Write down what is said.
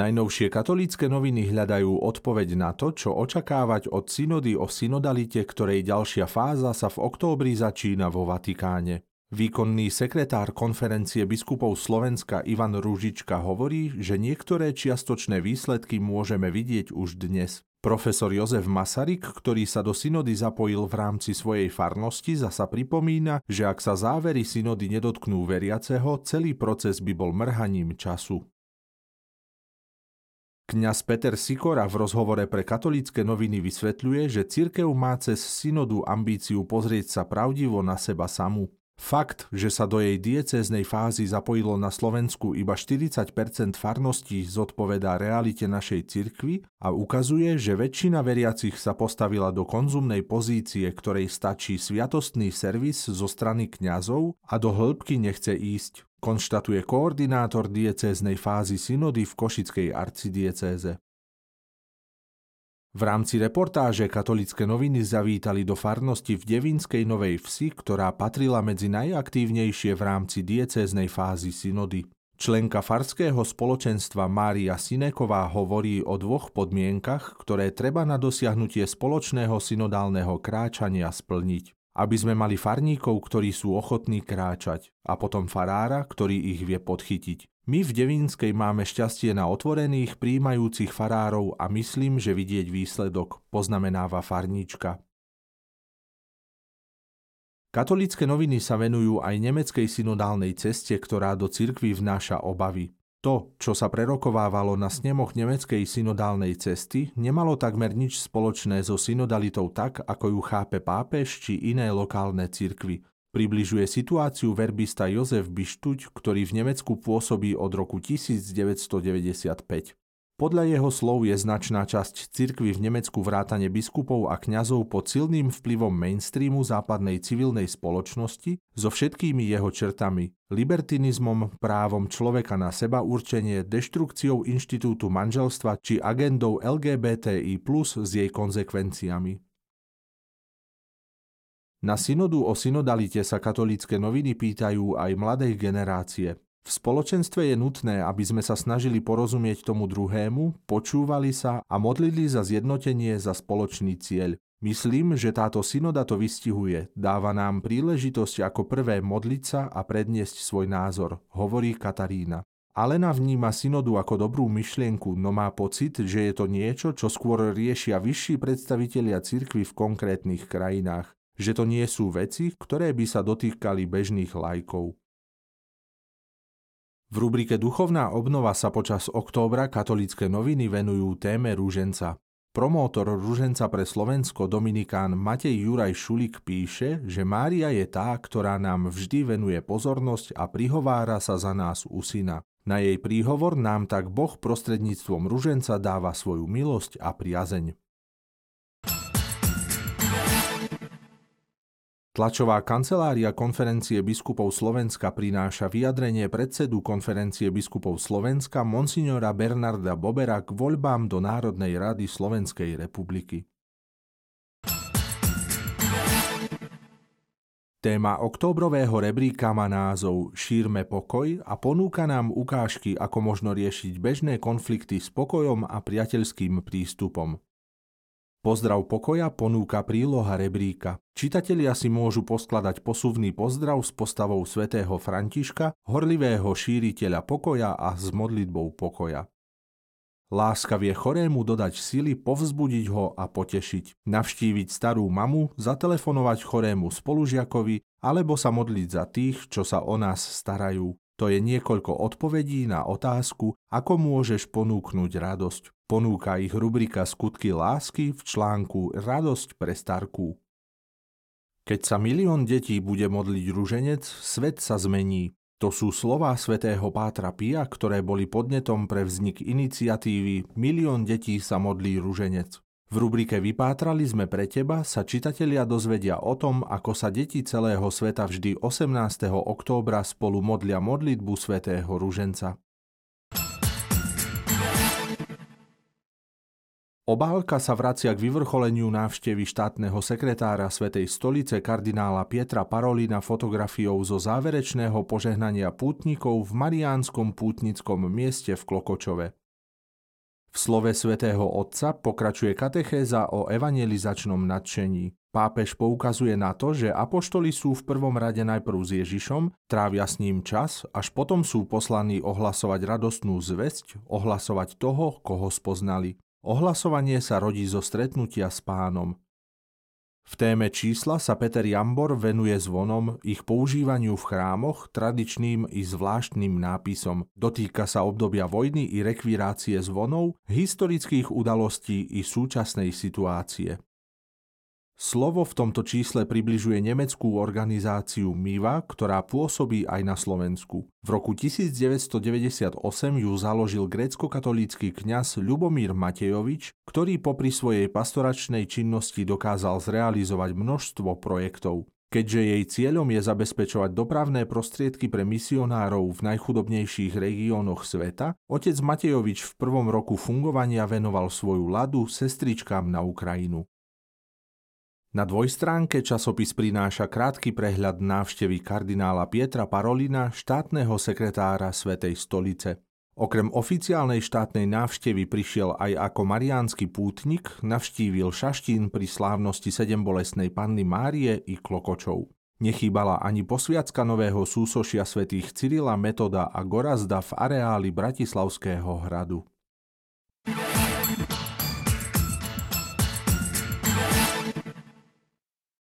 Najnovšie katolícke noviny hľadajú odpoveď na to, čo očakávať od synody o synodalite, ktorej ďalšia fáza sa v októbri začína vo Vatikáne. Výkonný sekretár konferencie biskupov Slovenska Ivan Ružička hovorí, že niektoré čiastočné výsledky môžeme vidieť už dnes. Profesor Jozef Masaryk, ktorý sa do synody zapojil v rámci svojej farnosti, zasa pripomína, že ak sa závery synody nedotknú veriaceho, celý proces by bol mrhaním času. Kňaz Peter Sikora v rozhovore pre katolícke noviny vysvetľuje, že cirkev má cez synodu ambíciu pozrieť sa pravdivo na seba samú. Fakt, že sa do jej diecéznej fázy zapojilo na Slovensku iba 40% farností zodpovedá realite našej cirkvy a ukazuje, že väčšina veriacich sa postavila do konzumnej pozície, ktorej stačí sviatostný servis zo strany kňazov a do hĺbky nechce ísť konštatuje koordinátor diecéznej fázy synody v Košickej arcidiecéze. V rámci reportáže katolické noviny zavítali do farnosti v Devinskej Novej Vsi, ktorá patrila medzi najaktívnejšie v rámci diecéznej fázy synody. Členka farského spoločenstva Mária Sineková hovorí o dvoch podmienkach, ktoré treba na dosiahnutie spoločného synodálneho kráčania splniť aby sme mali farníkov, ktorí sú ochotní kráčať a potom farára, ktorý ich vie podchytiť. My v Devínskej máme šťastie na otvorených, príjmajúcich farárov a myslím, že vidieť výsledok, poznamenáva farníčka. Katolické noviny sa venujú aj nemeckej synodálnej ceste, ktorá do cirkvy vnáša obavy. To, čo sa prerokovávalo na snemoch nemeckej synodálnej cesty, nemalo takmer nič spoločné so synodalitou tak, ako ju chápe pápež či iné lokálne cirkvy. Približuje situáciu verbista Jozef Bištuť, ktorý v Nemecku pôsobí od roku 1995. Podľa jeho slov je značná časť cirkvy v Nemecku vrátane biskupov a kňazov pod silným vplyvom mainstreamu západnej civilnej spoločnosti so všetkými jeho črtami, libertinizmom, právom človeka na seba určenie, deštrukciou inštitútu manželstva či agendou LGBTI+, s jej konzekvenciami. Na synodu o synodalite sa katolícke noviny pýtajú aj mladej generácie. V spoločenstve je nutné, aby sme sa snažili porozumieť tomu druhému, počúvali sa a modlili za zjednotenie za spoločný cieľ. Myslím, že táto synoda to vystihuje, dáva nám príležitosť ako prvé modliť sa a predniesť svoj názor, hovorí Katarína. Alena vníma synodu ako dobrú myšlienku, no má pocit, že je to niečo, čo skôr riešia vyšší predstavitelia cirkvy v konkrétnych krajinách. Že to nie sú veci, ktoré by sa dotýkali bežných lajkov. V rubrike Duchovná obnova sa počas októbra katolícke noviny venujú téme rúženca. Promótor rúženca pre Slovensko Dominikán Matej Juraj Šulik píše, že Mária je tá, ktorá nám vždy venuje pozornosť a prihovára sa za nás u syna. Na jej príhovor nám tak Boh prostredníctvom ruženca dáva svoju milosť a priazeň. Tlačová kancelária konferencie biskupov Slovenska prináša vyjadrenie predsedu konferencie biskupov Slovenska monsignora Bernarda Bobera k voľbám do Národnej rady Slovenskej republiky. Téma októbrového rebríka má názov Šírme pokoj a ponúka nám ukážky, ako možno riešiť bežné konflikty s pokojom a priateľským prístupom. Pozdrav pokoja ponúka príloha rebríka. Čitatelia si môžu poskladať posuvný pozdrav s postavou svätého Františka, horlivého šíriteľa pokoja a s modlitbou pokoja. Láska vie chorému dodať sily, povzbudiť ho a potešiť, navštíviť starú mamu, zatelefonovať chorému spolužiakovi alebo sa modliť za tých, čo sa o nás starajú. To je niekoľko odpovedí na otázku, ako môžeš ponúknuť radosť. Ponúka ich rubrika Skutky lásky v článku Radosť pre starku. Keď sa milión detí bude modliť ruženec, svet sa zmení. To sú slová svätého Pátra Pia, ktoré boli podnetom pre vznik iniciatívy Milión detí sa modlí ruženec. V rubrike Vypátrali sme pre teba sa čitatelia dozvedia o tom, ako sa deti celého sveta vždy 18. októbra spolu modlia modlitbu svätého Ruženca. Obálka sa vracia k vyvrcholeniu návštevy štátneho sekretára Svetej stolice kardinála Pietra Parolina fotografiou zo záverečného požehnania pútnikov v Mariánskom pútnickom mieste v Klokočove. V slove svätého Otca pokračuje katechéza o evangelizačnom nadšení. Pápež poukazuje na to, že apoštoli sú v prvom rade najprv s Ježišom, trávia s ním čas, až potom sú poslaní ohlasovať radostnú zväzť, ohlasovať toho, koho spoznali. Ohlasovanie sa rodí zo stretnutia s pánom. V téme čísla sa Peter Jambor venuje zvonom, ich používaniu v chrámoch, tradičným i zvláštnym nápisom. Dotýka sa obdobia vojny i rekvirácie zvonov, historických udalostí i súčasnej situácie. Slovo v tomto čísle približuje nemeckú organizáciu MIVA, ktorá pôsobí aj na Slovensku. V roku 1998 ju založil grécko-katolícky kňaz Ľubomír Matejovič, ktorý popri svojej pastoračnej činnosti dokázal zrealizovať množstvo projektov. Keďže jej cieľom je zabezpečovať dopravné prostriedky pre misionárov v najchudobnejších regiónoch sveta, otec Matejovič v prvom roku fungovania venoval svoju ladu sestričkám na Ukrajinu. Na dvojstránke časopis prináša krátky prehľad návštevy kardinála Pietra Parolina, štátneho sekretára Svetej stolice. Okrem oficiálnej štátnej návštevy prišiel aj ako mariánsky pútnik, navštívil Šaštín pri slávnosti sedembolesnej panny Márie i Klokočov. Nechýbala ani posviacka nového súsošia svätých Cyrila, Metoda a Gorazda v areáli Bratislavského hradu.